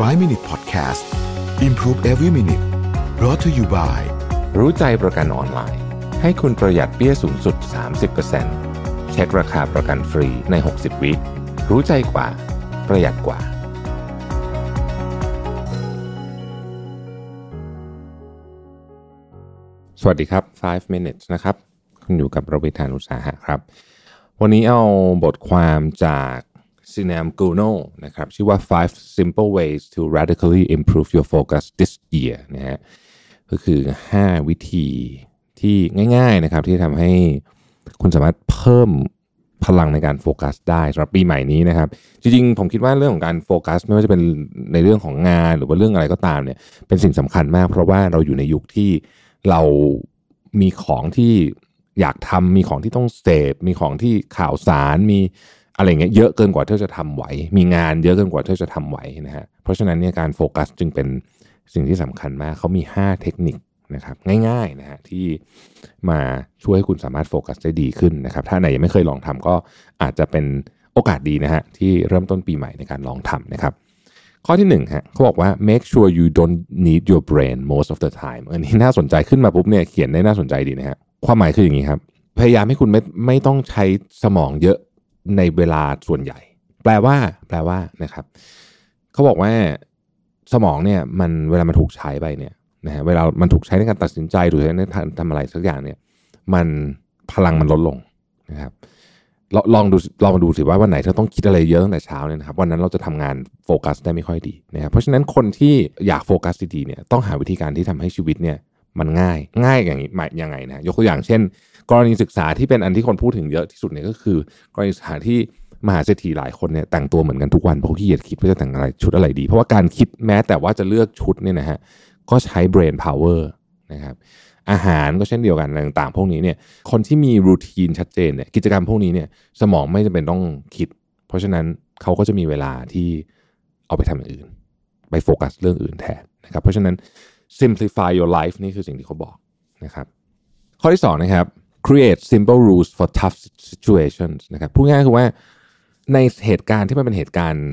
5 Minute Podcast Improve Every Minute brought to you by รู้ใจประกันออนไลน์ ให้คุณประหยัดเปี้ยสูงสุด 30%เช็คราคาประกันฟรีใน 60 วิรู้ใจกว่า ประหยัดกว่า สวัสดีครับ 5 minutes นะครับ คุณอยู่กับระวิธานุสาหะครับ วันนี้เอาบทความจาก ซีนามกูโนนะครับชื่อว่า five simple ways to radically improve your focus this year นะฮะก็คือ 5 วิธีที่ง่ายๆนะครับที่ทำให้คุณสามารถเพิ่มพลังในการโฟกัสได้สำหรับปีใหม่นี้นะครับ จริงๆ ผมคิดว่าเรื่องของการโฟกัส ไม่ว่าจะเป็นในเรื่องของงานหรือว่าเรื่องอะไรก็ตามเนี่ยเป็นสิ่งสำคัญมาก เพราะว่าเราอยู่ในยุคที่เรามีของที่อยากทำมีของที่ต้องเสพมีของที่ข่าวสารมี อะไรเงี้ยเยอะเกินกว่าที่จะทำไหว มีงานเยอะเกินกว่าที่จะทำไหวนะฮะเพราะฉะนั้นเนี่ยการโฟกัสจึงเป็นสิ่งที่สำคัญมากเขามี 5 เทคนิคนะครับง่ายๆนะฮะที่มาช่วยให้คุณสามารถโฟกัสได้ดีขึ้นนะครับถ้าไหนยังไม่เคยลองทำก็อาจจะเป็นโอกาสดีนะฮะที่เริ่มต้นปีใหม่ในการลองทำนะครับ ข้อที่หนึ่งฮะเขาบอกว่า make sure you don't need your brain most of the time อันนี้น่าสนใจขึ้นมาปุ๊บเนี่ยเขียนได้น่าสนใจดีนะฮะความหมายคืออย่างนี้ครับ พยายามให้คุณไม่ไม่ต้องใช้สมองเยอะ ในเวลาส่วนใหญ่ แปลว่า แปลว่านะครับเขาบอกว่าสมองเนี่ยมันเวลามันถูกใช้ไปเนี่ยนะฮะเวลามันถูกใช้ในการตัดสินใจหรือในการทำอะไรสักอย่างเนี่ย มันพลังมันลดลงนะครับลลองดูลองมาดูสิว่าวันไหนเธอต้องคิดอะไรเยอะตั้งแต่เช้าเนี่ยนะครับวันนั้นเราจะทำงานโฟกัสได้ไม่ค่อยดีนะครับเพราะฉะนั้นคนที่อยากโฟกัสดีๆเนี่ยต้องหาวิธีการที่ทำให้ชีวิตเนี่ย มันง่าย ง่ายอย่างนี้หมายยังไงนะยกตัวอย่างเช่น กรณีศึกษาที่เป็นอันที่คนพูดถึงเยอะที่สุดเนี่ยก็คือ กรณีศึกษาที่มหาเศรษฐีหลายคนเนี่ยแต่งตัวเหมือนกันทุกวันเพราะขี้เกียจคิดว่าจะแต่งอะไรชุดอะไรดี เพราะว่าการคิดแม้แต่ว่าจะเลือกชุดเนี่ยนะฮะก็ใช้ brain power นะครับอาหารก็เช่นเดียวกันต่างๆ พวกนี้เนี่ยคนที่มีรูทีนชัดเจนเนี่ยกิจกรรมพวกนี้เนี่ยสมองไม่จำเป็นต้องคิด เพราะฉะนั้นเขาก็จะมีเวลาที่เอาไปทำอย่างอื่น ไปโฟกัสเรื่องอื่นแทนนะครับเพราะฉะนั้น simplify your life นี่คือสิ่งที่เขาบอกนะครับข้อที่2นะครับ create simple rules for tough situations นะครับพูดง่ายคือว่าในเหตุการณ์ที่มันเป็นเหตุการณ์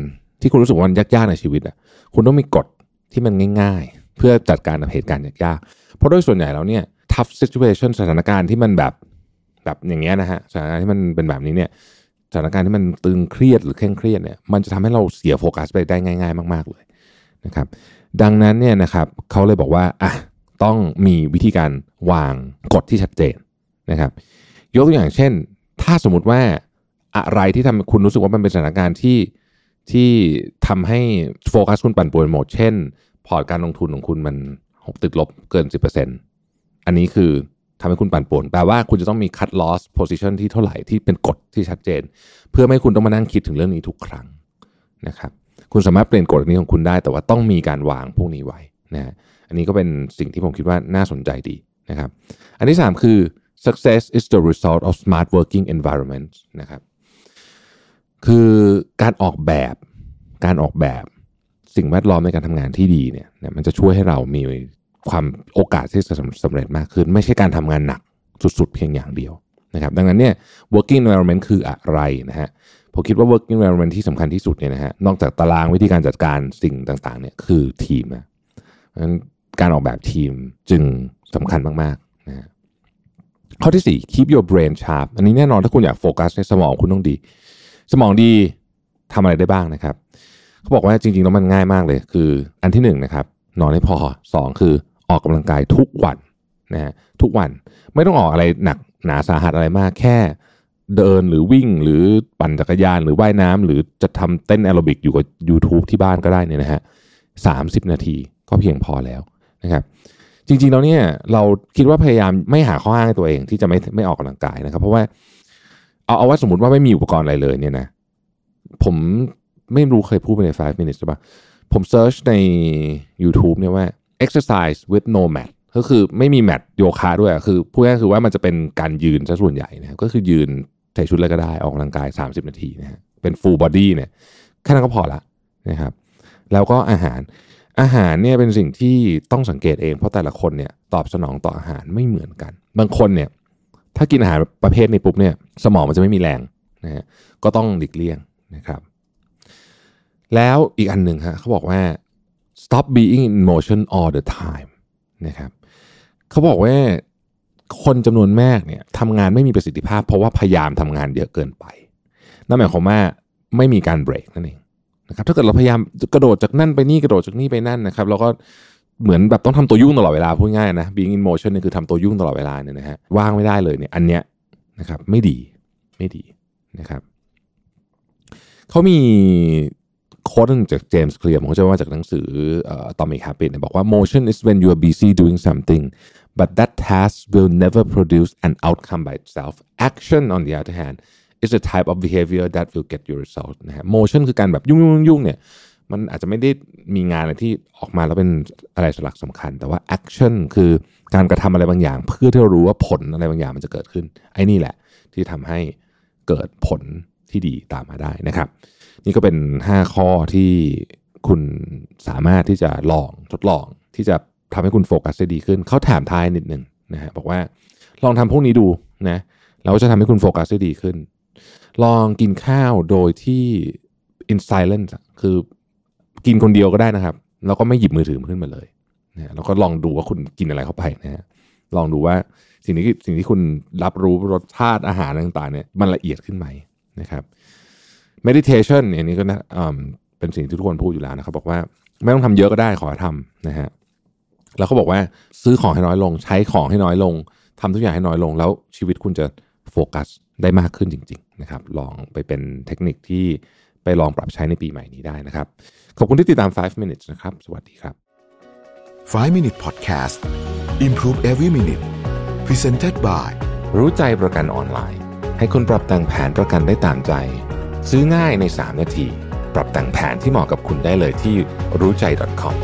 ที่คุณรู้สึกว่ามันยากๆในชีวิตอะคุณต้องมีกฎที่มันง่าย ๆ เพื่อจัดการกับเหตุการณ์ยากๆ เพราะโดยส่วนใหญ่แล้วเนี่ย tough situation สถานการณ์ที่มันแบบแบบอย่างเงี้ยนะฮะสถานการณ์ที่มันเป็นแบบนี้เนี่ยสถานการณ์ที่มันตึงเครียดหรือเคร่งเครียดเนี่ยมันจะทำให้เราเสียโฟกัสไปได้ง่าย ๆ มาก ๆเลยนะครับ ดังนั้นเนี่ยนะครับเขาเลยบอกว่าอะต้องมีวิธีการวางกฎที่ชัดเจนนะครับ ยกตัวอย่างเช่น ถ้าสมมติว่าอะไรที่ทำคุณรู้สึกว่ามันเป็นสถานการณ์ที่ที่ทำให้โฟกัสคุณปั่นป่วนหมด เช่น พอร์ตการลงทุนของคุณมันหกติดลบเกิน 10%อันนี้คือทำให้คุณปั่นป่วนแปลว่าคุณจะต้องมี cut loss position ที่เท่าไหร่ที่เป็นกฎที่ชัดเจน เพื่อไม่ให้คุณต้องมานั่งคิดถึงเรื่องนี้ทุกครั้งนะครับ คุณสามารถเปลี่ยนกฎนี้ของคุณได้ แต่ว่าต้องมีการวางพวกนี้ไว้นะอันนี้ก็เป็นสิ่งที่ผมคิดว่าน่าสนใจดีนะครับ อันที่ 3 คือ success is the result of smart working environment นะครับ คือการออกแบบการออกแบบสิ่งแวดล้อมในการทำงานที่ดีเนี่ยมันจะช่วยให้เรามีความโอกาสที่จะสำเร็จมากขึ้น ไม่ใช่การทำงานหนักสุดๆ เพียงอย่างเดียวนะครับ ดังนั้นเนี่ย working environment คืออะไรนะฮะ ผมคิดว่า working environment ที่สำคัญที่สุดเนี่ยนะฮะนอกจากตารางวิธีการจัดการสิ่งต่างๆเนี่ยคือทีมนะเพราะฉะนั้นการออกแบบทีมจึงสำคัญมากๆนะข้อที่ 4 keep your brain sharp อันนี้แน่นอนถ้าคุณอยากโฟกัสในสมองคุณต้องดี สมองดีทำอะไรได้บ้างนะครับเขาบอกว่าจริงๆแล้วมันง่ายมากเลย คืออันที่1นนะครับนอนให้พอ 2 คือออกกำลังกายทุกวันนะฮะทุกวันไม่ต้องออกอะไรหนักหนาสาหัสอะไรมากแค่ เดินหรือวิ่งหรือปั่นจักรยานหรือว่ายน้ำหรือจะทำเต้นแอโรบิกอยู่กับ YouTube ที่บ้านก็ได้เนี่ยนะฮะสานาทีก็เพียงพอแล้วนะครับจริงๆแล้วเนี่ยเราคิดว่าพยายามไม่หาข้ออ้างตัวเองที่จะไม่ไม่ออกกำลังกายนะครับ เพราะว่าเอาเอาว่าสมมติว่าไม่มีอุปกรณ์อะไรเลยเนี่ยนะผมไม่รู้เคยพูดไปใน 5 minutes หรือเปล่าผมเซิร์ชใน YouTube เนี่ยว่า exercise with no mat ก็คือไม่มีแมทโยคะด้วยคือพูดง่ายคือว่ามันจะเป็นการยืนซะส่วนใหญ่นะครับก็คือยืน ใส่ชุดอะไรก็ได้ออกกำลังกาย 30 นาทีนะฮะเป็น full body เนี่ยแค่นั้นก็พอละนะครับแล้วก็อาหารอาหารเนี่ยเป็นสิ่งที่ต้องสังเกตเองเพราะแต่ละคนเนี่ยตอบสนองต่ออาหารไม่เหมือนกัน บางคนเนี่ยถ้ากินอาหารประเภทนี้ปุ๊บเนี่ยสมองมันจะไม่มีแรงนะฮะก็ต้องหลีกเลี่ยงนะครับแล้วอีกอันหนึ่งฮะเขาบอกว่า stop being in motion all the time นะครับเขาบอกว่า คนจำนวนมากเนี่ยทำงานไม่มีประสิทธิภาพ เพราะว่าพยายามทำงานเยอะเกินไปนั่นหมายความว่าไม่มีการเบรกนั่นเองนะครับถ้าเกิดเราพยายามกระโดดจากนั่นไปนี่กระโดดจากนี่ไปนั่นนะครับแล้วก็เหมือนแบบต้องทำตัวยุ่งตลอดเวลาพูดง่ายนะ being in motion นี่คือทำตัวยุ่งตลอดเวลาเนี่ยนะฮะว่างไม่ได้เลยเนี่ยอันเนี้ยนะครับไม่ดีไม่ดีนะครับเขามีโค้ดนึงจากเจมส์เคลียร์ผมก็จะว่าจากหนังสือเอ่อ Atomic Habits เนี่ยบอกว่า motion is when you are busy doing something but that task will never produce an outcome by itself action on the other hand is a type of behavior that will get you result นะฮะ motion คือการแบบยุ่งยุ่งยุ่งเนี่ยมันอาจจะไม่ได้มีงานอะไรที่ออกมาแล้วเป็นอะไรสลักสำคัญ แต่ว่า action คือการกระทำอะไรบางอย่าง เพื่อที่เรารู้ว่าผลอะไรบางอย่างมันจะเกิดขึ้น ไอ้นี่แหละ ที่ทำให้เกิดผลที่ดีตามมาได้นะครับ นี่ก็เป็น 5 ข้อที่คุณสามารถที่จะลองทดลองที่จะ ทำให้คุณโฟกัสได้ดีขึ้น เขาถามท้ายนิดหนึ่งนะฮะบอกว่าลองทำพวกนี้ดูนะแล้วจะทำให้คุณโฟกัสได้ดีขึ้น ลองกินข้าวโดยที่ in silence คือกินคนเดียวก็ได้นะครับ แล้วก็ไม่หยิบมือถือขึ้นมาเลยนะแล้วก็ลองดูว่าคุณกินอะไรเข้าไปนะฮะลองดูว่าสิ่งที่สิ่งที่คุณรับรู้รสชาติอาหารต่างๆเนี่ยมันละเอียดขึ้นไหมนะครับ meditation เนี่ยนี่ก็นะเป็นสิ่งที่ทุกคนพูดอยู่แล้วนะครับ บอกว่าไม่ต้องทำเยอะก็ได้ขอทำนะฮะ แล้วเขาบอกว่าซื้อของให้น้อยลง ใช้ของให้น้อยลงทำทุกอย่างให้น้อยลง แล้วชีวิตคุณจะโฟกัสได้มากขึ้นจริง ๆ นะครับ ลองไปเป็นเทคนิคที่ไปลองปรับใช้ในปีใหม่นี้ได้นะครับ ขอบคุณที่ติดตาม 5 minutes นะครับ สวัสดีครับ 5 Minute Podcast Improve Every Minute Presented by รู้ใจประกันออนไลน์ ให้คุณปรับแต่งแผนประกันได้ตามใจ ซื้อง่ายใน 3 นาที ปรับแต่งแผนที่เหมาะกับคุณได้เลยที่รู้ใจ .com